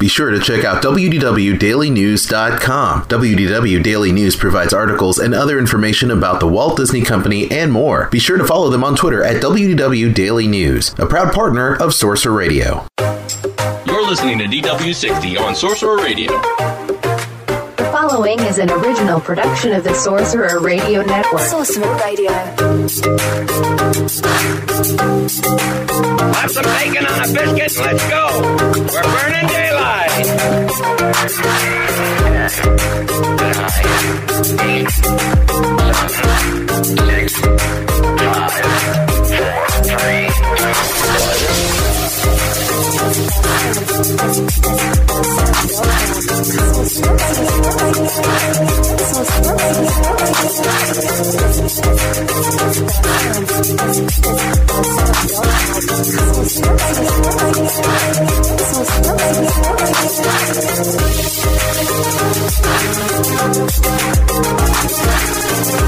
Be sure to check out WDWDailyNews.com. WDW Daily News provides articles and other information about the Walt Disney Company and more. Be sure to follow them on Twitter at WDW Daily News, a proud partner of Sorcerer Radio. You're listening to DW60 on Sorcerer Radio. The following is an original production of the Sorcerer Radio Network. Sorcerer Radio. Have some bacon on a biscuit and let's go. We're burning daylight. Eight, seven, six, five, four, three, Everybody. Let's get this party started. Ladies and gentlemen. Ladies and gentlemen. Ladies and gentlemen. Ladies and gentlemen. No, no, no, no. Turn on the news. Ladies and gentlemen, we interrupt this program to bring you the top news stories from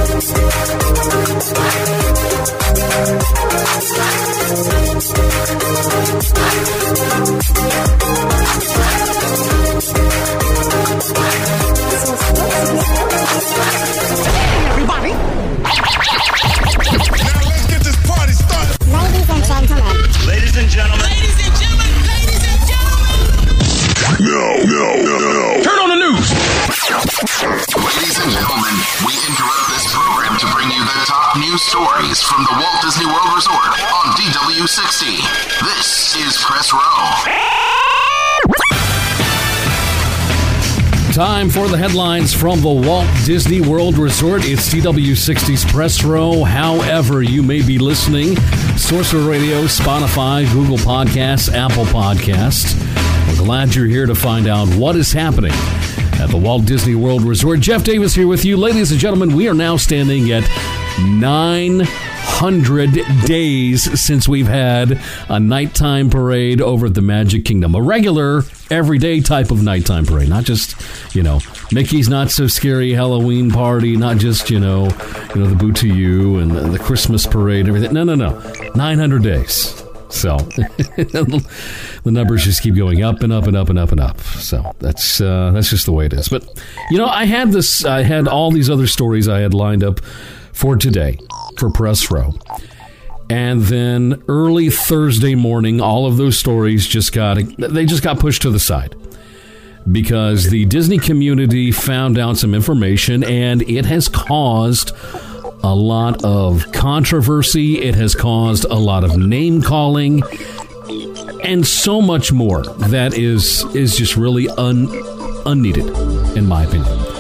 I'm Time for the headlines from the Walt Disney World Resort. It's DW60's Press Row. However, you may be listening, Sorcerer Radio, Spotify, Google Podcasts, Apple Podcasts. We're glad you're here to find out what is happening at the Walt Disney World Resort. Jeff Davis here with you. Ladies and gentlemen, we are now standing at 900 days since we've had a nighttime parade over at the Magic Kingdom. A regular, everyday type of nighttime parade, not just, you know, Mickey's Not So Scary Halloween Party, not just, you know, you know the Boo to You and the, the Christmas parade and everything. No, no, no. 900 days. So the numbers just keep going up and up and up and up and up. So that's uh, that's just the way it is. But you know, I had this, I had all these other stories I had lined up for today for press row. And then early Thursday morning, all of those stories just got they just got pushed to the side because the Disney community found out some information and it has caused a lot of controversy. It has caused a lot of name calling and so much more that is is just really un, unneeded in my opinion.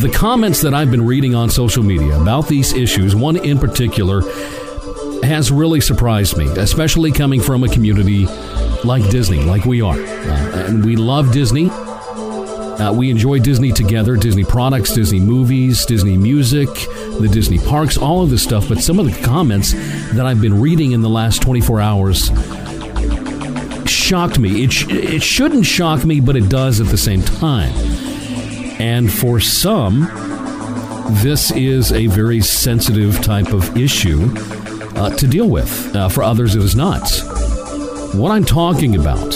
The comments that I've been reading on social media about these issues, one in particular, has really surprised me, especially coming from a community like Disney, like we are. Uh, and we love Disney. Uh, we enjoy Disney together, Disney products, Disney movies, Disney music, the Disney parks, all of this stuff. But some of the comments that I've been reading in the last 24 hours shocked me. It, sh- it shouldn't shock me, but it does at the same time. And for some, this is a very sensitive type of issue uh, to deal with. Uh, for others, it is not. What I'm talking about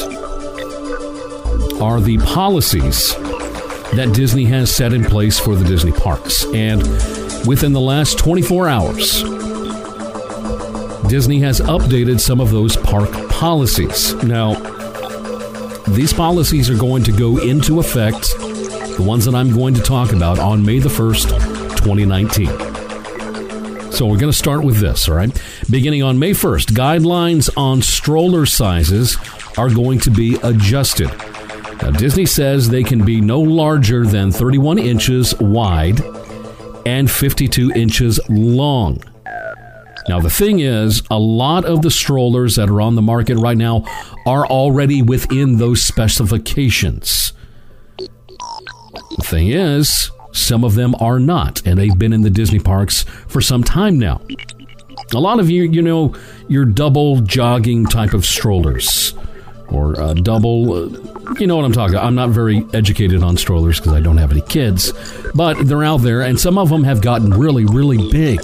are the policies that Disney has set in place for the Disney parks. And within the last 24 hours, Disney has updated some of those park policies. Now, these policies are going to go into effect, the ones that I'm going to talk about, on May the 1st, 2019. So we're going to start with this, all right? Beginning on May 1st, guidelines on stroller sizes are going to be adjusted. Now, Disney says they can be no larger than 31 inches wide and 52 inches long. Now, the thing is, a lot of the strollers that are on the market right now are already within those specifications. Thing is, some of them are not, and they've been in the Disney parks for some time now. A lot of you, you know, your double jogging type of strollers, or uh, double, uh, you know what I'm talking about. I'm not very educated on strollers because I don't have any kids, but they're out there, and some of them have gotten really, really big.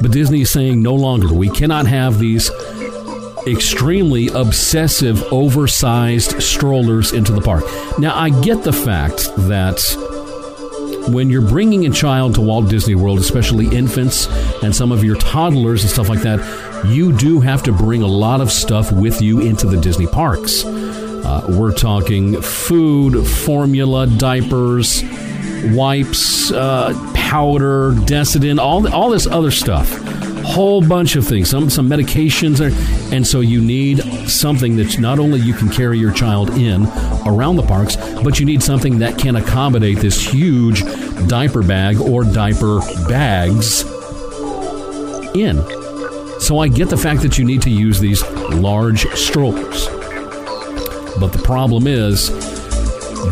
But Disney is saying no longer. We cannot have these extremely obsessive, oversized strollers into the park. Now, I get the fact that when you're bringing a child to Walt Disney World, especially infants and some of your toddlers and stuff like that, you do have to bring a lot of stuff with you into the Disney parks. Uh, we're talking food, formula, diapers, wipes, uh, powder, Desitin, all all this other stuff. Whole bunch of things, some some medications, are, and so you need something that's not only you can carry your child in around the parks, but you need something that can accommodate this huge diaper bag or diaper bags in. So I get the fact that you need to use these large strollers. But the problem is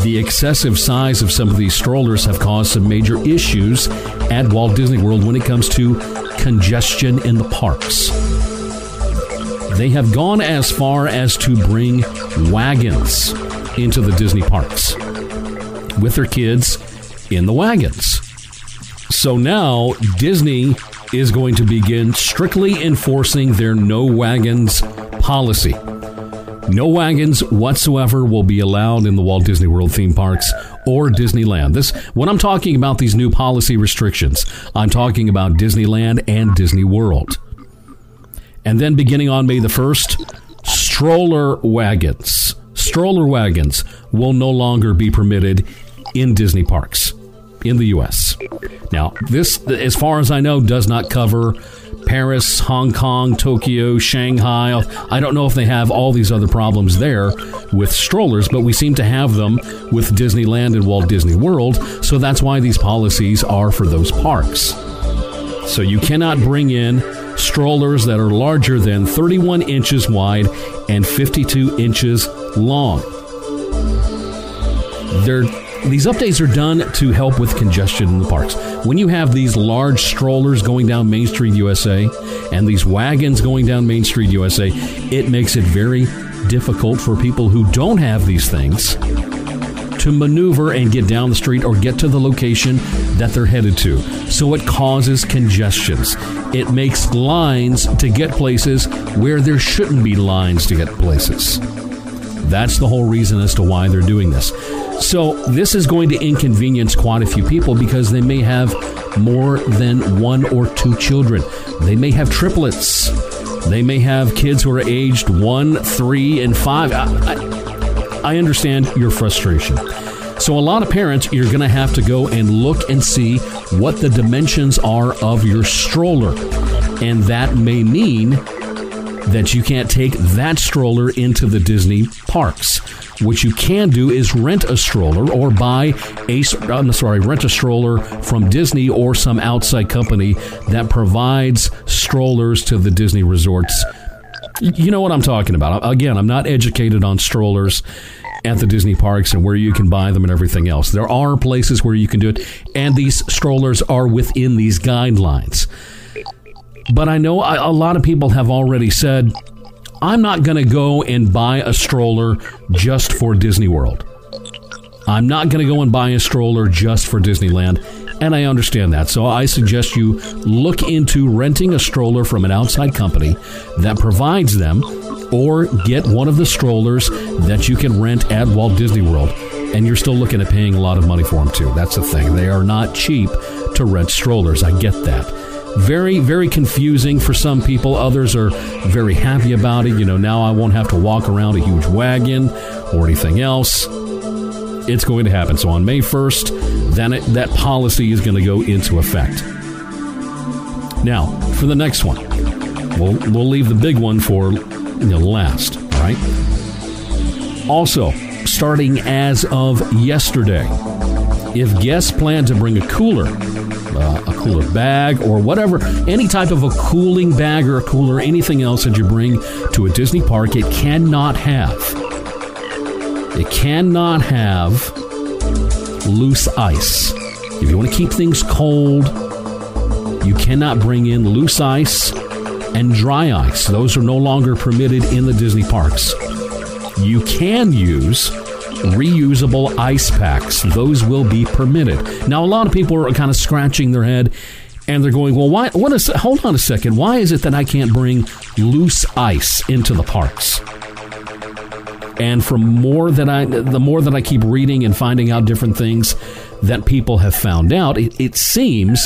the excessive size of some of these strollers have caused some major issues at Walt Disney World when it comes to congestion in the parks. They have gone as far as to bring wagons into the Disney parks with their kids in the wagons. So now Disney is going to begin strictly enforcing their no wagons policy. No wagons whatsoever will be allowed in the Walt Disney World theme parks or Disneyland. This when I'm talking about these new policy restrictions, I'm talking about Disneyland and Disney World. And then beginning on May the 1st, stroller wagons. Stroller wagons will no longer be permitted in Disney parks in the US. Now, this as far as I know does not cover Paris, Hong Kong, Tokyo, Shanghai. I don't know if they have all these other problems there with strollers, but we seem to have them with Disneyland and Walt Disney World, so that's why these policies are for those parks. So you cannot bring in strollers that are larger than 31 inches wide and 52 inches long. They're these updates are done to help with congestion in the parks. When you have these large strollers going down Main Street USA and these wagons going down Main Street USA, it makes it very difficult for people who don't have these things to maneuver and get down the street or get to the location that they're headed to. So it causes congestions. It makes lines to get places where there shouldn't be lines to get places. That's the whole reason as to why they're doing this. So, this is going to inconvenience quite a few people because they may have more than one or two children. They may have triplets. They may have kids who are aged one, three, and five. I, I, I understand your frustration. So, a lot of parents, you're going to have to go and look and see what the dimensions are of your stroller. And that may mean that you can't take that stroller into the Disney parks. What you can do is rent a stroller or buy a I'm sorry, rent a stroller from Disney or some outside company that provides strollers to the Disney resorts. You know what I'm talking about. Again, I'm not educated on strollers at the Disney parks and where you can buy them and everything else. There are places where you can do it, and these strollers are within these guidelines. But I know a lot of people have already said, I'm not going to go and buy a stroller just for Disney World. I'm not going to go and buy a stroller just for Disneyland. And I understand that. So I suggest you look into renting a stroller from an outside company that provides them or get one of the strollers that you can rent at Walt Disney World. And you're still looking at paying a lot of money for them, too. That's the thing. They are not cheap to rent strollers. I get that. Very, very confusing for some people. Others are very happy about it. You know, now I won't have to walk around a huge wagon or anything else. It's going to happen. So on May 1st, then it, that policy is going to go into effect. Now, for the next one, we'll, we'll leave the big one for you know, last, all right? Also, starting as of yesterday, if guests plan to bring a cooler, uh, a cooler bag, or whatever, any type of a cooling bag or a cooler, anything else that you bring to a Disney park, it cannot have. It cannot have loose ice. If you want to keep things cold, you cannot bring in loose ice and dry ice. Those are no longer permitted in the Disney parks. You can use reusable ice packs. Those will be permitted. Now, a lot of people are kind of scratching their head. and they're going, well, why? What is? Hold on a second. Why is it that I can't bring loose ice into the parks? And from more that I, the more that I keep reading and finding out different things that people have found out, it, it seems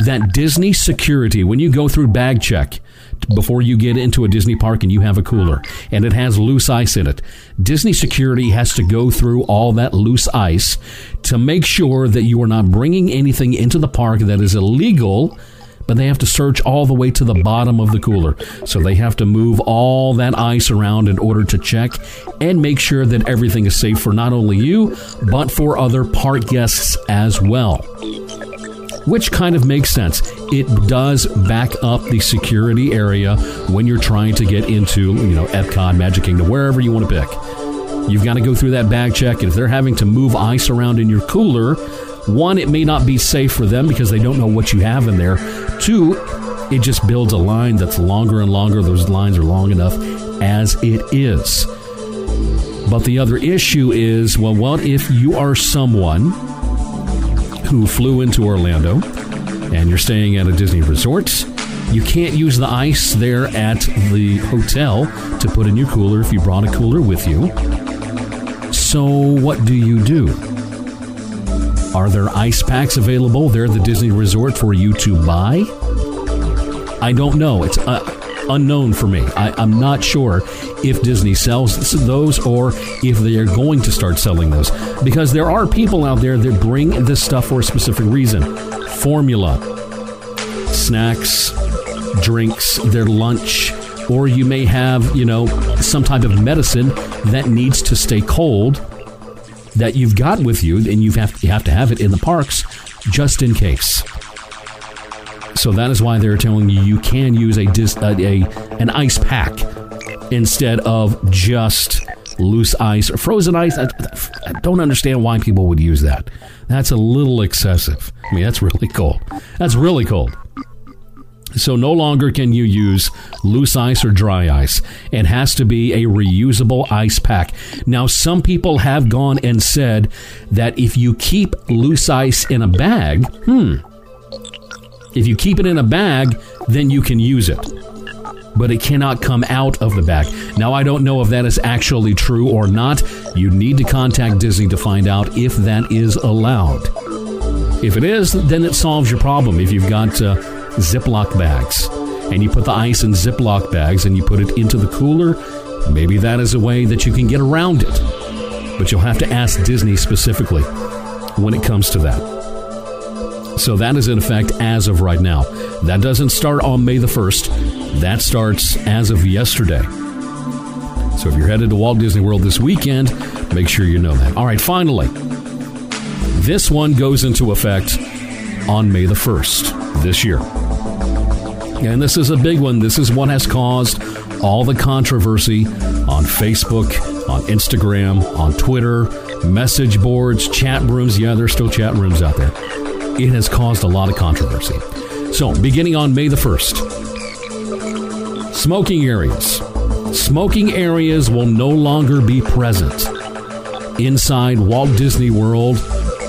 that Disney security, when you go through bag check before you get into a Disney park and you have a cooler and it has loose ice in it, Disney security has to go through all that loose ice to make sure that you are not bringing anything into the park that is illegal but they have to search all the way to the bottom of the cooler. So they have to move all that ice around in order to check and make sure that everything is safe for not only you, but for other park guests as well. Which kind of makes sense. It does back up the security area when you're trying to get into, you know, Epcot, Magic Kingdom, wherever you want to pick. You've got to go through that bag check, and if they're having to move ice around in your cooler, one, it may not be safe for them because they don't know what you have in there. Two, it just builds a line that's longer and longer. Those lines are long enough as it is. But the other issue is well, what if you are someone who flew into Orlando and you're staying at a Disney resort? You can't use the ice there at the hotel to put in your cooler if you brought a cooler with you. So, what do you do? Are there ice packs available there at the Disney Resort for you to buy? I don't know. It's uh, unknown for me. I, I'm not sure if Disney sells those or if they are going to start selling those. Because there are people out there that bring this stuff for a specific reason formula, snacks, drinks, their lunch. Or you may have, you know, some type of medicine that needs to stay cold that you've got with you, and you have you have to have it in the parks just in case. So that is why they're telling you you can use a, dis, a, a an ice pack instead of just loose ice or frozen ice. I, I don't understand why people would use that. That's a little excessive. I mean, that's really cold. That's really cold. So no longer can you use loose ice or dry ice. It has to be a reusable ice pack. Now, some people have gone and said that if you keep loose ice in a bag, hmm, if you keep it in a bag, then you can use it. But it cannot come out of the bag. Now, I don't know if that is actually true or not. You need to contact Disney to find out if that is allowed. If it is, then it solves your problem. If you've got uh, Ziploc bags and you put the ice in Ziploc bags and you put it into the cooler, maybe that is a way that you can get around it. But you'll have to ask Disney specifically when it comes to that. So that is in effect as of right now. That doesn't start on May the 1st. That starts as of yesterday. So if you're headed to Walt Disney World this weekend, make sure you know that. All right, finally, this one goes into effect on May the 1st this year. And this is a big one. This is what has caused all the controversy on Facebook, on Instagram, on Twitter, message boards, chat rooms. Yeah, there's still chat rooms out there. It has caused a lot of controversy. So, beginning on May the 1st, smoking areas. Smoking areas will no longer be present inside Walt Disney World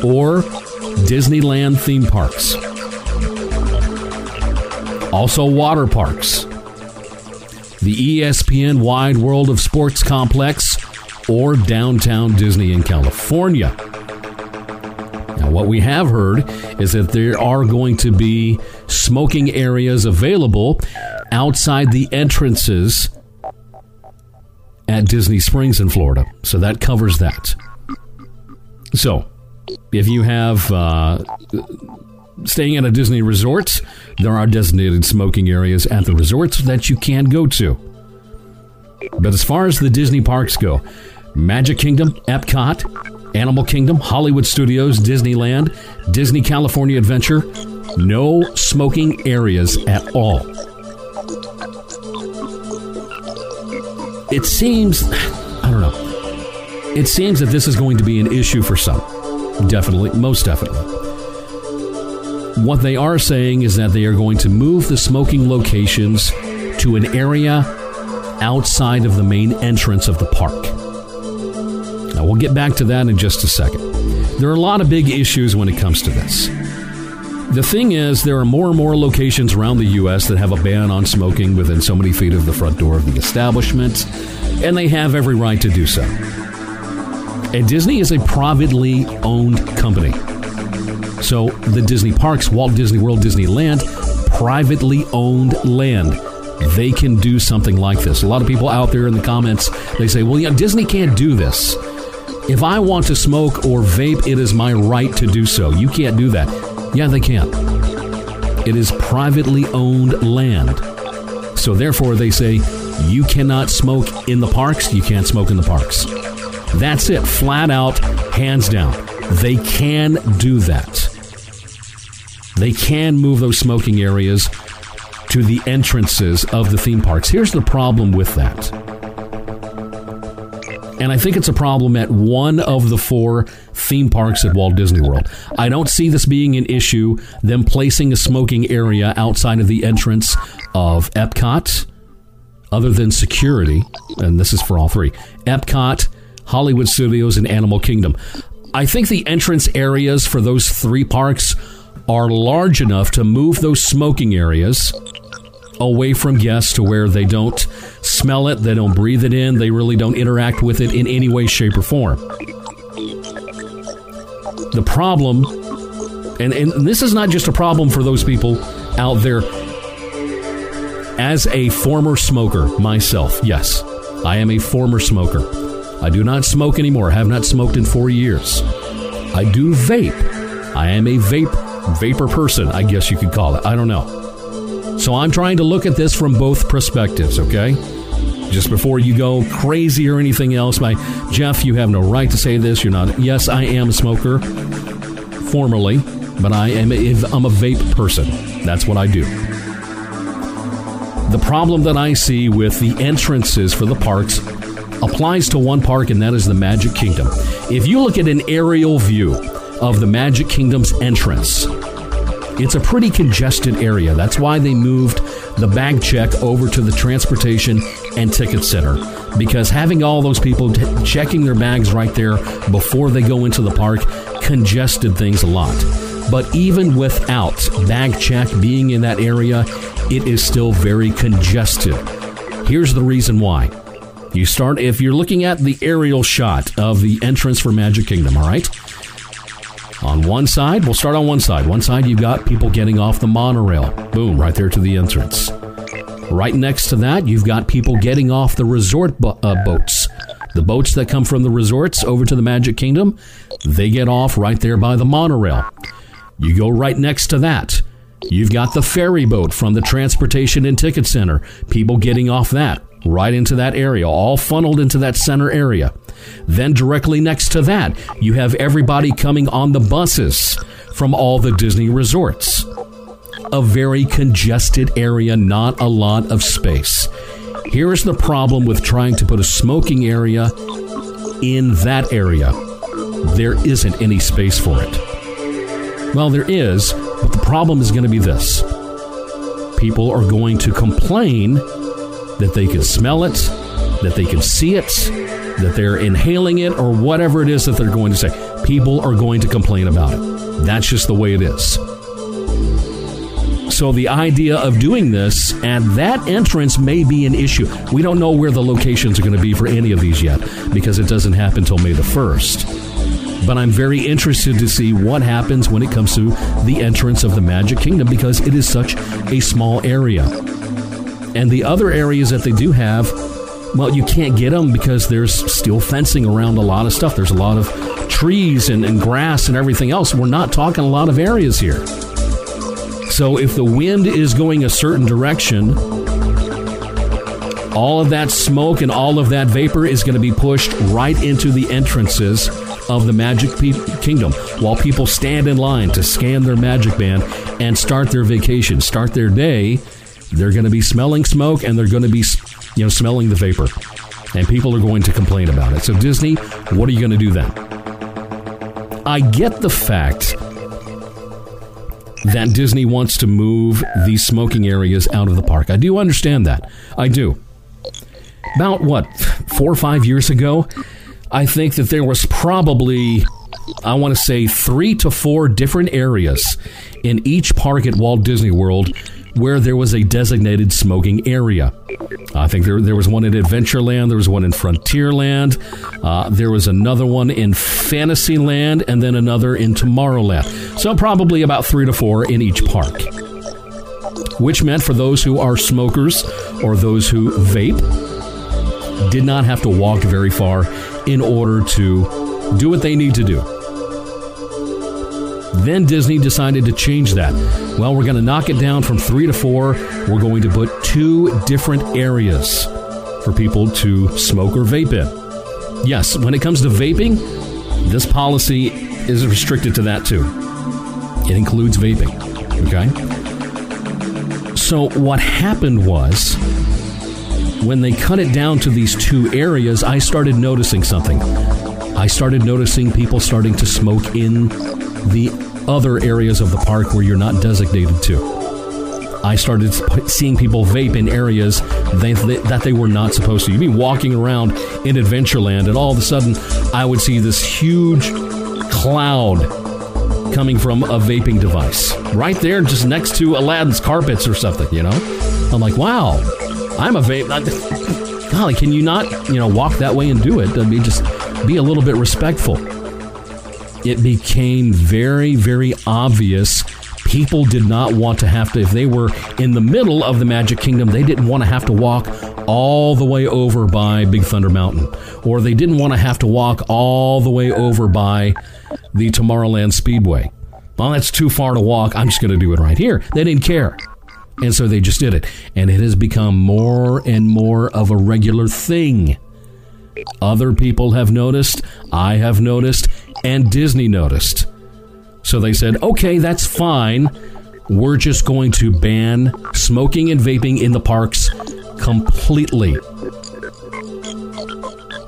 or Disneyland theme parks. Also, water parks. The ESPN Wide World of Sports Complex or downtown Disney in California. What we have heard is that there are going to be smoking areas available outside the entrances at Disney Springs in Florida. So that covers that. So, if you have uh, staying at a Disney resort, there are designated smoking areas at the resorts that you can go to. But as far as the Disney parks go, Magic Kingdom, Epcot, Animal Kingdom, Hollywood Studios, Disneyland, Disney California Adventure, no smoking areas at all. It seems, I don't know, it seems that this is going to be an issue for some. Definitely, most definitely. What they are saying is that they are going to move the smoking locations to an area outside of the main entrance of the park. We'll get back to that in just a second. There are a lot of big issues when it comes to this. The thing is, there are more and more locations around the U.S. that have a ban on smoking within so many feet of the front door of the establishment, and they have every right to do so. And Disney is a privately owned company. So the Disney parks, Walt Disney World, Disneyland, privately owned land. They can do something like this. A lot of people out there in the comments, they say, well, yeah, Disney can't do this. If I want to smoke or vape, it is my right to do so. You can't do that. Yeah, they can. It is privately owned land. So therefore, they say, you cannot smoke in the parks, you can't smoke in the parks. That's it, flat out, hands down. They can do that. They can move those smoking areas to the entrances of the theme parks. Here's the problem with that. And I think it's a problem at one of the four theme parks at Walt Disney World. I don't see this being an issue, them placing a smoking area outside of the entrance of Epcot, other than security, and this is for all three Epcot, Hollywood Studios, and Animal Kingdom. I think the entrance areas for those three parks are large enough to move those smoking areas away from guests to where they don't smell it, they don't breathe it in, they really don't interact with it in any way, shape, or form. The problem, and, and this is not just a problem for those people out there. As a former smoker myself, yes, I am a former smoker. I do not smoke anymore, I have not smoked in four years. I do vape. I am a vape vapor person, I guess you could call it. I don't know. So I'm trying to look at this from both perspectives, okay? Just before you go crazy or anything else, my Jeff, you have no right to say this. You're not. Yes, I am a smoker, formerly, but I am. I'm a vape person. That's what I do. The problem that I see with the entrances for the parks applies to one park, and that is the Magic Kingdom. If you look at an aerial view of the Magic Kingdom's entrance, it's a pretty congested area. That's why they moved the bag check over to the transportation and ticket center. Because having all those people t- checking their bags right there before they go into the park congested things a lot. But even without bag check being in that area, it is still very congested. Here's the reason why. You start, if you're looking at the aerial shot of the entrance for Magic Kingdom, all right? On one side, we'll start on one side. One side, you've got people getting off the monorail. Boom, right there to the entrance. Right next to that, you've got people getting off the resort bo- uh, boats. The boats that come from the resorts over to the Magic Kingdom, they get off right there by the monorail. You go right next to that. You've got the ferry boat from the Transportation and Ticket Center. People getting off that right into that area, all funneled into that center area. Then, directly next to that, you have everybody coming on the buses from all the Disney resorts. A very congested area, not a lot of space. Here is the problem with trying to put a smoking area in that area there isn't any space for it. Well, there is, but the problem is going to be this people are going to complain that they can smell it, that they can see it, that they're inhaling it, or whatever it is that they're going to say. People are going to complain about it. That's just the way it is. So the idea of doing this at that entrance may be an issue. We don't know where the locations are going to be for any of these yet because it doesn't happen until May the 1st. But I'm very interested to see what happens when it comes to the entrance of the Magic Kingdom because it is such a small area. And the other areas that they do have, well, you can't get them because there's still fencing around a lot of stuff. There's a lot of trees and, and grass and everything else. We're not talking a lot of areas here. So if the wind is going a certain direction, all of that smoke and all of that vapor is going to be pushed right into the entrances of the Magic Pe- Kingdom while people stand in line to scan their Magic Band and start their vacation, start their day. They're going to be smelling smoke and they're going to be, you know, smelling the vapor. And people are going to complain about it. So Disney, what are you going to do then? I get the fact that Disney wants to move these smoking areas out of the park. I do understand that. I do. About what, four or five years ago, I think that there was probably I want to say, three to four different areas in each park at Walt Disney World where there was a designated smoking area. I think there, there was one in Adventureland, there was one in Frontierland, uh, there was another one in Fantasyland, and then another in Tomorrowland. So, probably about three to four in each park. Which meant for those who are smokers or those who vape, did not have to walk very far in order to do what they need to do. Then Disney decided to change that. Well, we're going to knock it down from three to four. We're going to put two different areas for people to smoke or vape in. Yes, when it comes to vaping, this policy is restricted to that too. It includes vaping. Okay? So, what happened was when they cut it down to these two areas, I started noticing something. I started noticing people starting to smoke in the other areas of the park where you're not designated to. I started seeing people vape in areas they, that they were not supposed to. You'd be walking around in Adventureland, and all of a sudden, I would see this huge cloud coming from a vaping device right there, just next to Aladdin's carpets or something. You know, I'm like, wow, I'm a vape. Golly, can you not, you know, walk that way and do it? I mean, just be a little bit respectful. It became very, very obvious. People did not want to have to, if they were in the middle of the Magic Kingdom, they didn't want to have to walk all the way over by Big Thunder Mountain. Or they didn't want to have to walk all the way over by the Tomorrowland Speedway. Well, that's too far to walk. I'm just going to do it right here. They didn't care. And so they just did it. And it has become more and more of a regular thing. Other people have noticed, I have noticed, and Disney noticed. So they said, okay, that's fine. We're just going to ban smoking and vaping in the parks completely.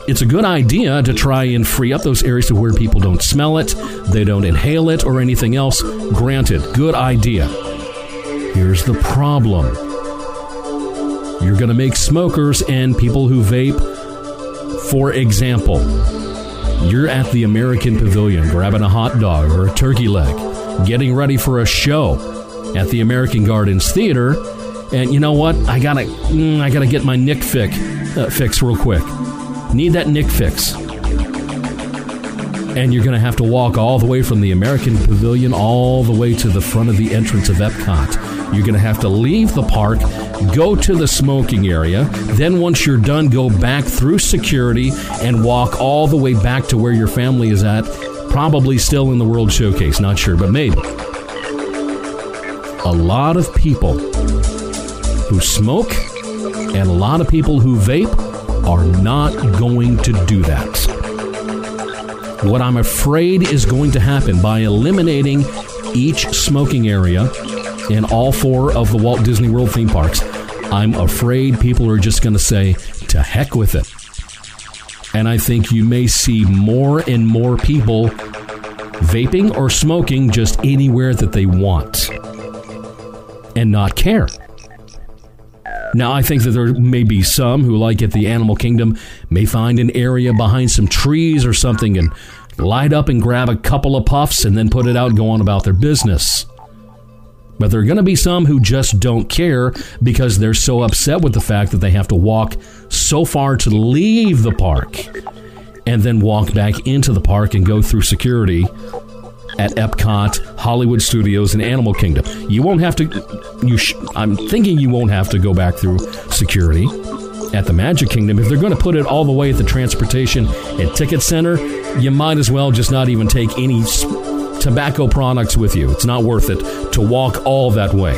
It's a good idea to try and free up those areas to where people don't smell it, they don't inhale it, or anything else. Granted, good idea. Here's the problem you're going to make smokers and people who vape, for example, you're at the American Pavilion grabbing a hot dog or a turkey leg, getting ready for a show at the American Gardens Theater, and you know what? I gotta, mm, I gotta get my Nick fix, uh, fix real quick. Need that Nick fix. And you're gonna have to walk all the way from the American Pavilion all the way to the front of the entrance of Epcot. You're to have to leave the park, go to the smoking area. Then, once you're done, go back through security and walk all the way back to where your family is at. Probably still in the World Showcase, not sure, but maybe. A lot of people who smoke and a lot of people who vape are not going to do that. What I'm afraid is going to happen by eliminating each smoking area in all four of the Walt Disney World theme parks, I'm afraid people are just going to say, to heck with it. And I think you may see more and more people vaping or smoking just anywhere that they want and not care. Now, I think that there may be some who, like at the Animal Kingdom, may find an area behind some trees or something and light up and grab a couple of puffs and then put it out and go on about their business. But there are going to be some who just don't care because they're so upset with the fact that they have to walk so far to leave the park and then walk back into the park and go through security at Epcot, Hollywood Studios, and Animal Kingdom. You won't have to. You, sh- I'm thinking you won't have to go back through security at the Magic Kingdom. If they're going to put it all the way at the transportation and ticket center, you might as well just not even take any tobacco products with you. It's not worth it to walk all that way.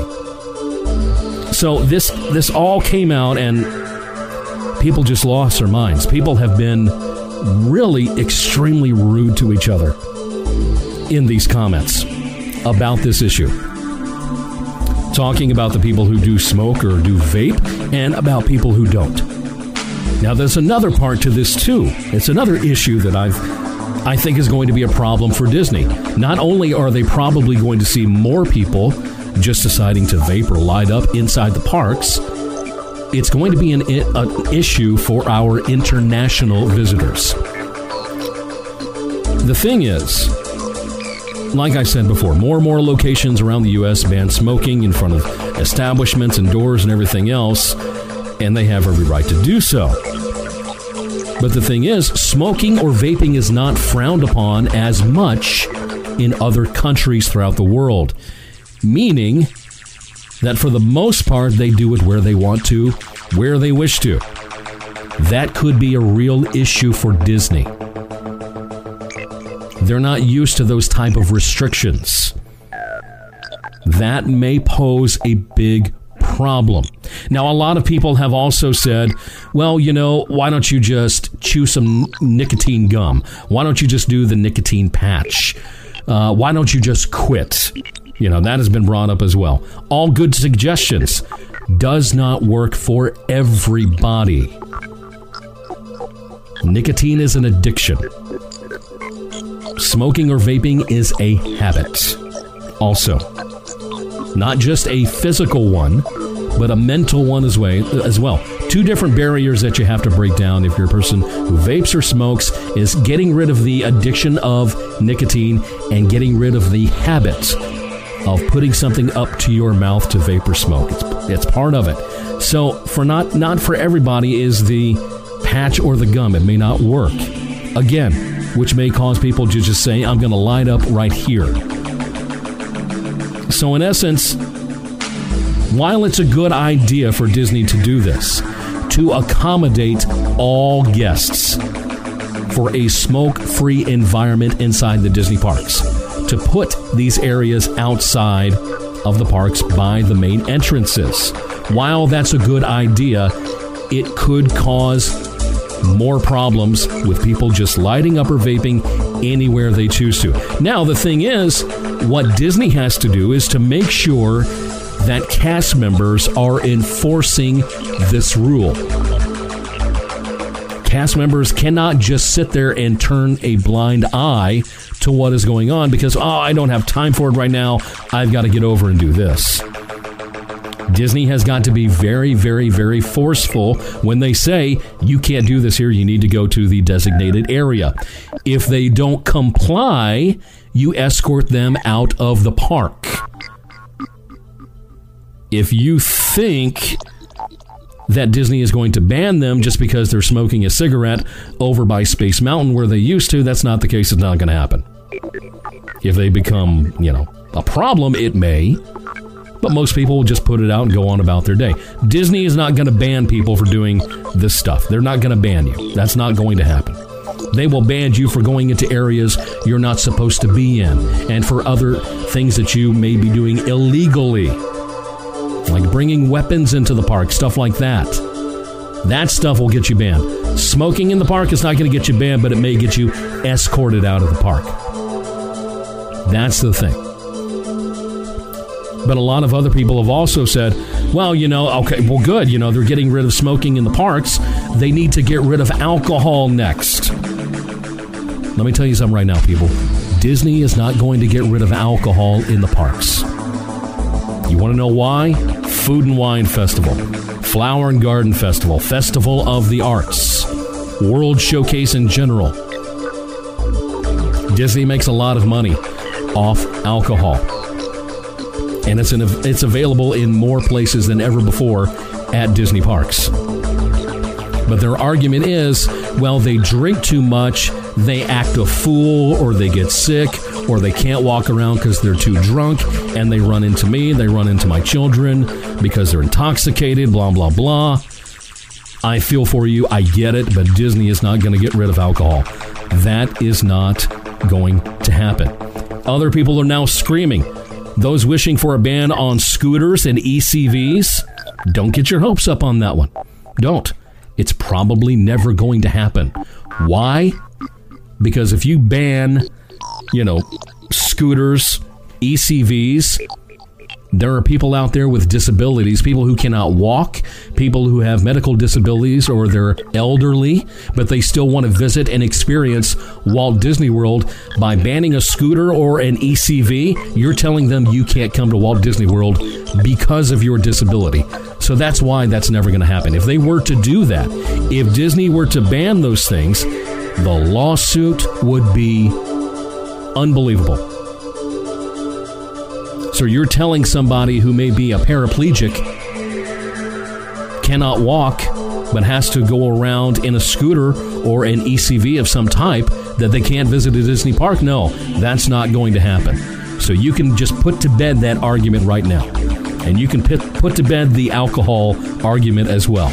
So this this all came out and people just lost their minds. People have been really extremely rude to each other in these comments about this issue. Talking about the people who do smoke or do vape and about people who don't. Now there's another part to this too. It's another issue that I've I think is going to be a problem for Disney. Not only are they probably going to see more people just deciding to vape or light up inside the parks, it's going to be an, an issue for our international visitors. the thing is, like I said before, more and more locations around the U.S. ban smoking in front of establishments and doors and everything else, and they have every right to do so. But the thing is, smoking or vaping is not frowned upon as much in other countries throughout the world, meaning that for the most part, they do it where they want to, where they wish to. That could be a real issue for Disney. They're not used to those type of restrictions. That may pose a big problem. Now, a lot of people have also said, well, you know, why don't you just chew some nicotine gum? Why don't you just do the nicotine patch? Uh, why don't you just quit? You know, that has been brought up as well. All good suggestions. Does not work for everybody. Nicotine is an addiction. Smoking or vaping is a habit. Also, not just a physical one, but a mental one as, way, as well. Two different barriers that you have to break down if you're a person who vapes or smokes is getting rid of the addiction of nicotine and getting rid of the habit of putting something up to your mouth to vapor smoke. It's, it's part of it. So for not not for everybody is the patch or the gum. It may not work. Again, which may cause people to just say, I'm going to light up right here. So, in essence, while it's a good idea for Disney to do this, to accommodate all guests for a smoke free environment inside the Disney parks, to put these areas outside of the parks by the main entrances. While that's a good idea, it could cause more problems with people just lighting up or vaping anywhere they choose to. Now, the thing is, what Disney has to do is to make sure that cast members are enforcing this rule. Cast members cannot just sit there and turn a blind eye to what is going on because, oh, I don't have time for it right now. I've got to get over and do this. Disney has got to be very, very, very forceful when they say, you can't do this here, you need to go to the designated area. If they don't comply, you escort them out of the park. If you think that Disney is going to ban them just because they're smoking a cigarette over by Space Mountain where they used to, that's not the case. It's not going to happen. If they become, you know, a problem, it may. But most people will just put it out and go on about their day. Disney is not going to ban people for doing this stuff. They're not going to ban you. That's not going to happen. They will ban you for going into areas you're not supposed to be in and for other things that you may be doing illegally, like bringing weapons into the park, stuff like that. That stuff will get you banned. Smoking in the park is not going to get you banned, but it may get you escorted out of the park. That's the thing. But a lot of other people have also said, well, you know, okay, well, good. You know, they're getting rid of smoking in the parks. They need to get rid of alcohol next. Let me tell you something right now, people. Disney is not going to get rid of alcohol in the parks. You want to know why? Food and Wine Festival, Flower and Garden Festival, Festival of the Arts, World Showcase in general. Disney makes a lot of money off alcohol and it's an, it's available in more places than ever before at Disney parks. But their argument is, well, they drink too much, they act a fool, or they get sick, or they can't walk around because they're too drunk, and they run into me, they run into my children because they're intoxicated, blah, blah, blah. I feel for you, I get it, but Disney is not going to get rid of alcohol. That is not going to happen. Other people are now screaming, those wishing for a ban on scooters and ECVs, don't get your hopes up on that one. Don't. It's probably never going to happen. Why? Because if you ban, you know, scooters, ECVs, there are people out there with disabilities, people who cannot walk, people who have medical disabilities or they're elderly, but they still want to visit and experience Walt Disney World. By banning a scooter or an ECV, you're telling them you can't come to Walt Disney World because of your disability. So that's why that's never going to happen. If they were to do that, if Disney were to ban those things, the lawsuit would be Unbelievable. So you're telling somebody who may be a paraplegic, cannot walk, but has to go around in a scooter or an ECV of some type that they can't visit a Disney park? No, that's not going to happen. So you can just put to bed that argument right now. And you can put, put to bed the alcohol argument as well.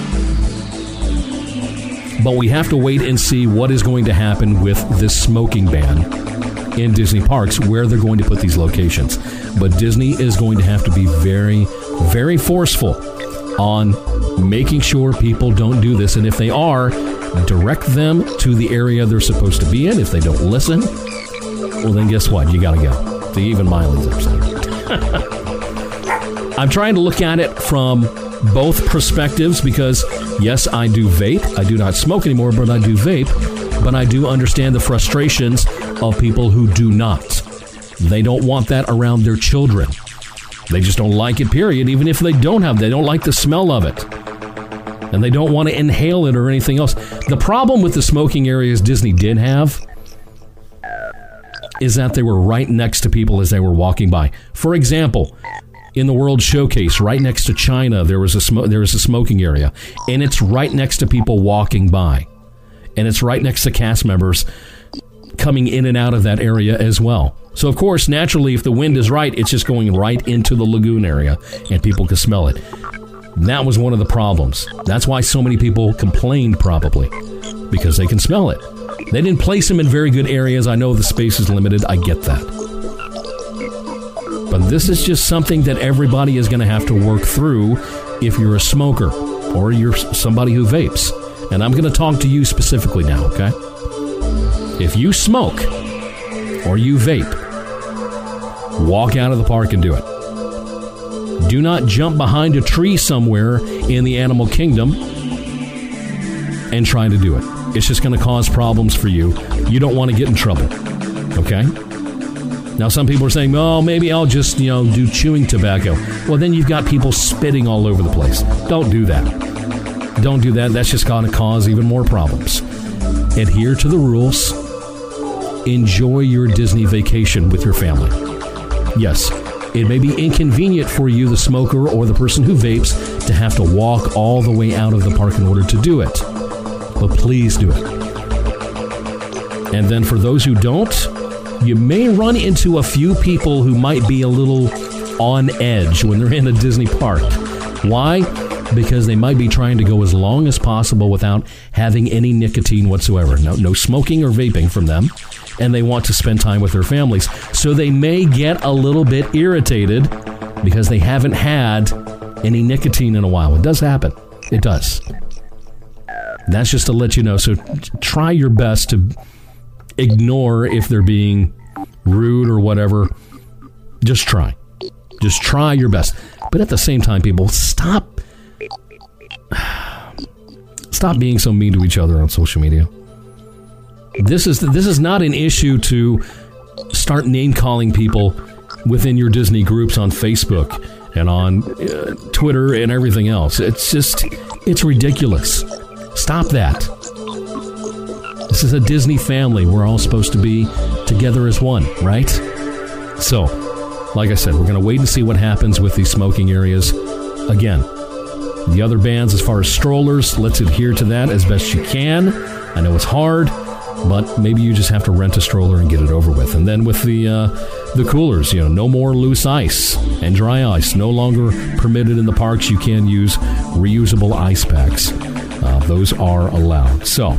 But we have to wait and see what is going to happen with this smoking ban in Disney parks, where they're going to put these locations. But Disney is going to have to be very, very forceful on making sure people don't do this. And if they are, direct them to the area they're supposed to be in. If they don't listen, well, then guess what? You got to go. See, even Miley's upset. I'm trying to look at it from both perspectives because, yes, I do vape. I do not smoke anymore, but I do vape. But I do understand the frustrations of people who do not. They don't want that around their children. They just don't like it, period. Even if they don't have, they don't like the smell of it. And they don't want to inhale it or anything else. The problem with the smoking areas Disney did have is that they were right next to people as they were walking by. For example, in the World Showcase, right next to China, there was a sm- there was a smoking area, and it's right next to people walking by, and it's right next to cast members coming in and out of that area as well. So of course, naturally, if the wind is right, it's just going right into the lagoon area, and people can smell it. That was one of the problems. That's why so many people complained, probably, because they can smell it. They didn't place them in very good areas. I know the space is limited. I get that. But this is just something that everybody is going to have to work through if you're a smoker or you're somebody who vapes. And I'm going to talk to you specifically now, okay? If you smoke or you vape, walk out of the park and do it. Do not jump behind a tree somewhere in the animal kingdom and try to do it. It's just going to cause problems for you. You don't want to get in trouble. Okay? Now, some people are saying, oh, maybe I'll just, you know, do chewing tobacco. Well, then you've got people spitting all over the place. Don't do that. Don't do that. That's just going to cause even more problems. Adhere to the rules. Enjoy your Disney vacation with your family. Yes, it may be inconvenient for you, the smoker or the person who vapes, to have to walk all the way out of the park in order to do it. But please do it. And then for those who don't, you may run into a few people who might be a little on edge when they're in a Disney park. Why? Because they might be trying to go as long as possible without having any nicotine whatsoever. No, no smoking or vaping from them. And they want to spend time with their families. So they may get a little bit irritated because they haven't had any nicotine in a while. It does happen. It does. That's just to let you know. So try your best to ignore if they're being rude or whatever. Just try. Just try your best. But at the same time, people, stop stop being so mean to each other on social media. This is this is not an issue to start name calling people within your Disney groups on Facebook and on uh, Twitter and everything else. It's just it's ridiculous. Stop that. This is a Disney family. We're all supposed to be together as one, right? So, like I said, we're going to wait and see what happens with these smoking areas. Again, the other bands, as far as strollers, let's adhere to that as best you can. I know it's hard, but maybe you just have to rent a stroller and get it over with. And then with the uh, the coolers, you know, no more loose ice and dry ice. No longer permitted in the parks. You can use reusable ice packs. Uh, those are allowed. So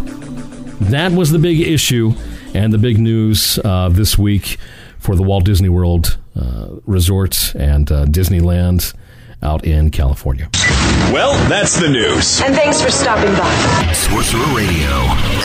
that was the big issue and the big news uh, this week for the Walt Disney World uh, Resort and uh, Disneyland out in California. Well, that's the news. And thanks for stopping by. Sorcerer Radio,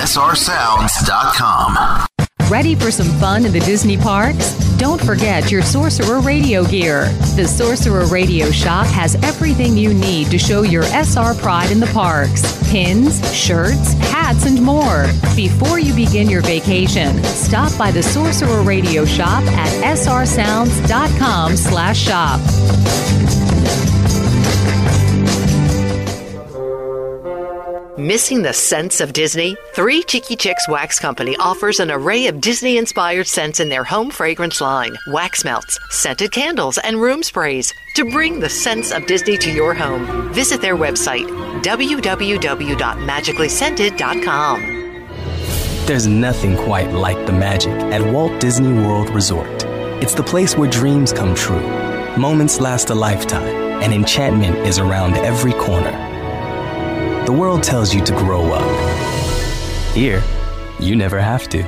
srsounds.com. Ready for some fun in the Disney parks? Don't forget your Sorcerer Radio gear. The Sorcerer Radio shop has everything you need to show your SR pride in the parks pins, shirts, hats, and more. Before you begin your vacation, stop by the Sorcerer Radio shop at srsounds.com slash shop. Missing the sense of Disney? Three Cheeky Chicks Wax Company offers an array of Disney inspired scents in their home fragrance line wax melts, scented candles, and room sprays. To bring the sense of Disney to your home, visit their website, www.magicallyscented.com. There's nothing quite like the magic at Walt Disney World Resort. It's the place where dreams come true, moments last a lifetime, and enchantment is around every corner. The world tells you to grow up. Here, you never have to.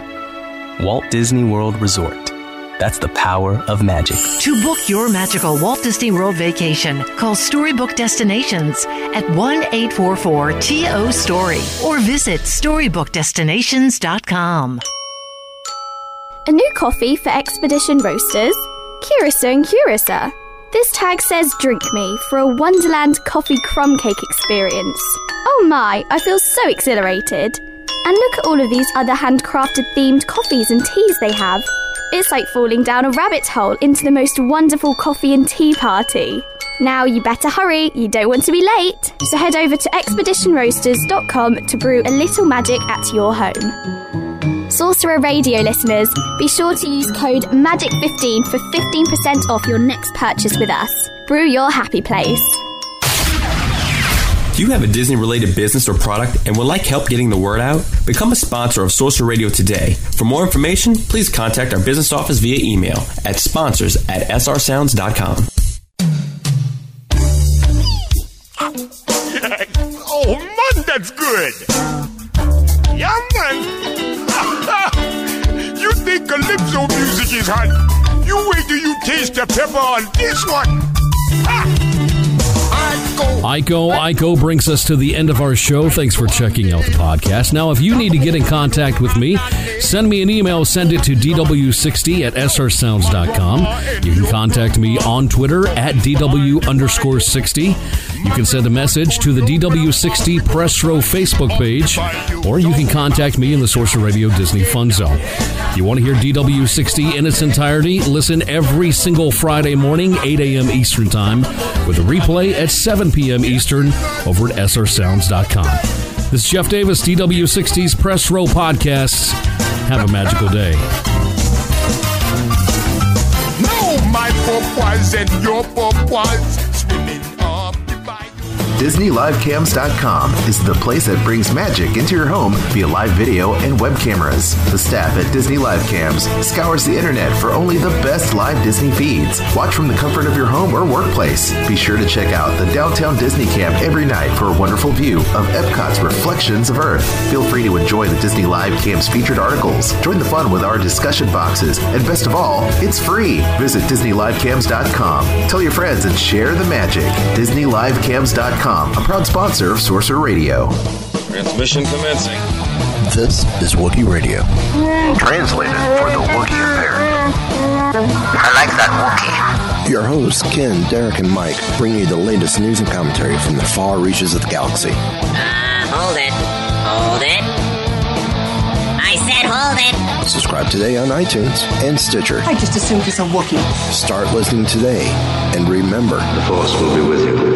Walt Disney World Resort. That's the power of magic. To book your magical Walt Disney World vacation, call Storybook Destinations at 1 844 TO Story or visit StorybookDestinations.com. A new coffee for Expedition Roasters, Curacao and Curacao. This tag says drink me for a Wonderland coffee crumb cake experience. Oh my, I feel so exhilarated. And look at all of these other handcrafted themed coffees and teas they have. It's like falling down a rabbit hole into the most wonderful coffee and tea party. Now you better hurry, you don't want to be late. So head over to expeditionroasters.com to brew a little magic at your home. Sorcerer Radio listeners, be sure to use code MAGIC15 for 15% off your next purchase with us. Brew your happy place. Do you have a Disney related business or product and would like help getting the word out? Become a sponsor of Sorcerer Radio today. For more information, please contact our business office via email at sponsors at srsounds.com. oh man, that's good. Yeah, man. Calypso music is hot? You wait till you taste the pepper on this one. Iko, Iko brings us to the end of our show. Thanks for checking out the podcast. Now, if you need to get in contact with me, send me an email. Send it to dw60 at srsounds.com. You can contact me on Twitter at dw underscore 60. You can send a message to the DW60 Press Row Facebook page, or you can contact me in the Sorcerer Radio Disney Fun Zone. If you want to hear DW60 in its entirety, listen every single Friday morning, 8 a.m. Eastern Time, with a replay at 7 p.m. Eastern over at srsounds.com. This is Jeff Davis, DW60's Press Row Podcasts. Have a magical day. No, my purpose and your purpose. DisneyLiveCams.com is the place that brings magic into your home via live video and web cameras. The staff at Disney Live Cams scours the internet for only the best live Disney feeds. Watch from the comfort of your home or workplace. Be sure to check out the Downtown Disney Cam every night for a wonderful view of Epcot's Reflections of Earth. Feel free to enjoy the Disney Live Cams featured articles. Join the fun with our discussion boxes. And best of all, it's free. Visit DisneyLiveCams.com. Tell your friends and share the magic. DisneyLiveCams.com, a proud sponsor of Sorcerer Radio. Transmission commencing. This is Wookiee Radio. Translated for the Wookiee impaired. I like that Wookiee. Your hosts, Ken, Derek, and Mike, bring you the latest news and commentary from the far reaches of the galaxy. Uh, hold it. Hold it. I said hold it. Subscribe today on iTunes and Stitcher. I just assumed he's a Wookiee. Start listening today, and remember the Force will be with you,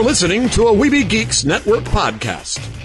You're listening to a Weeby Geeks Network podcast.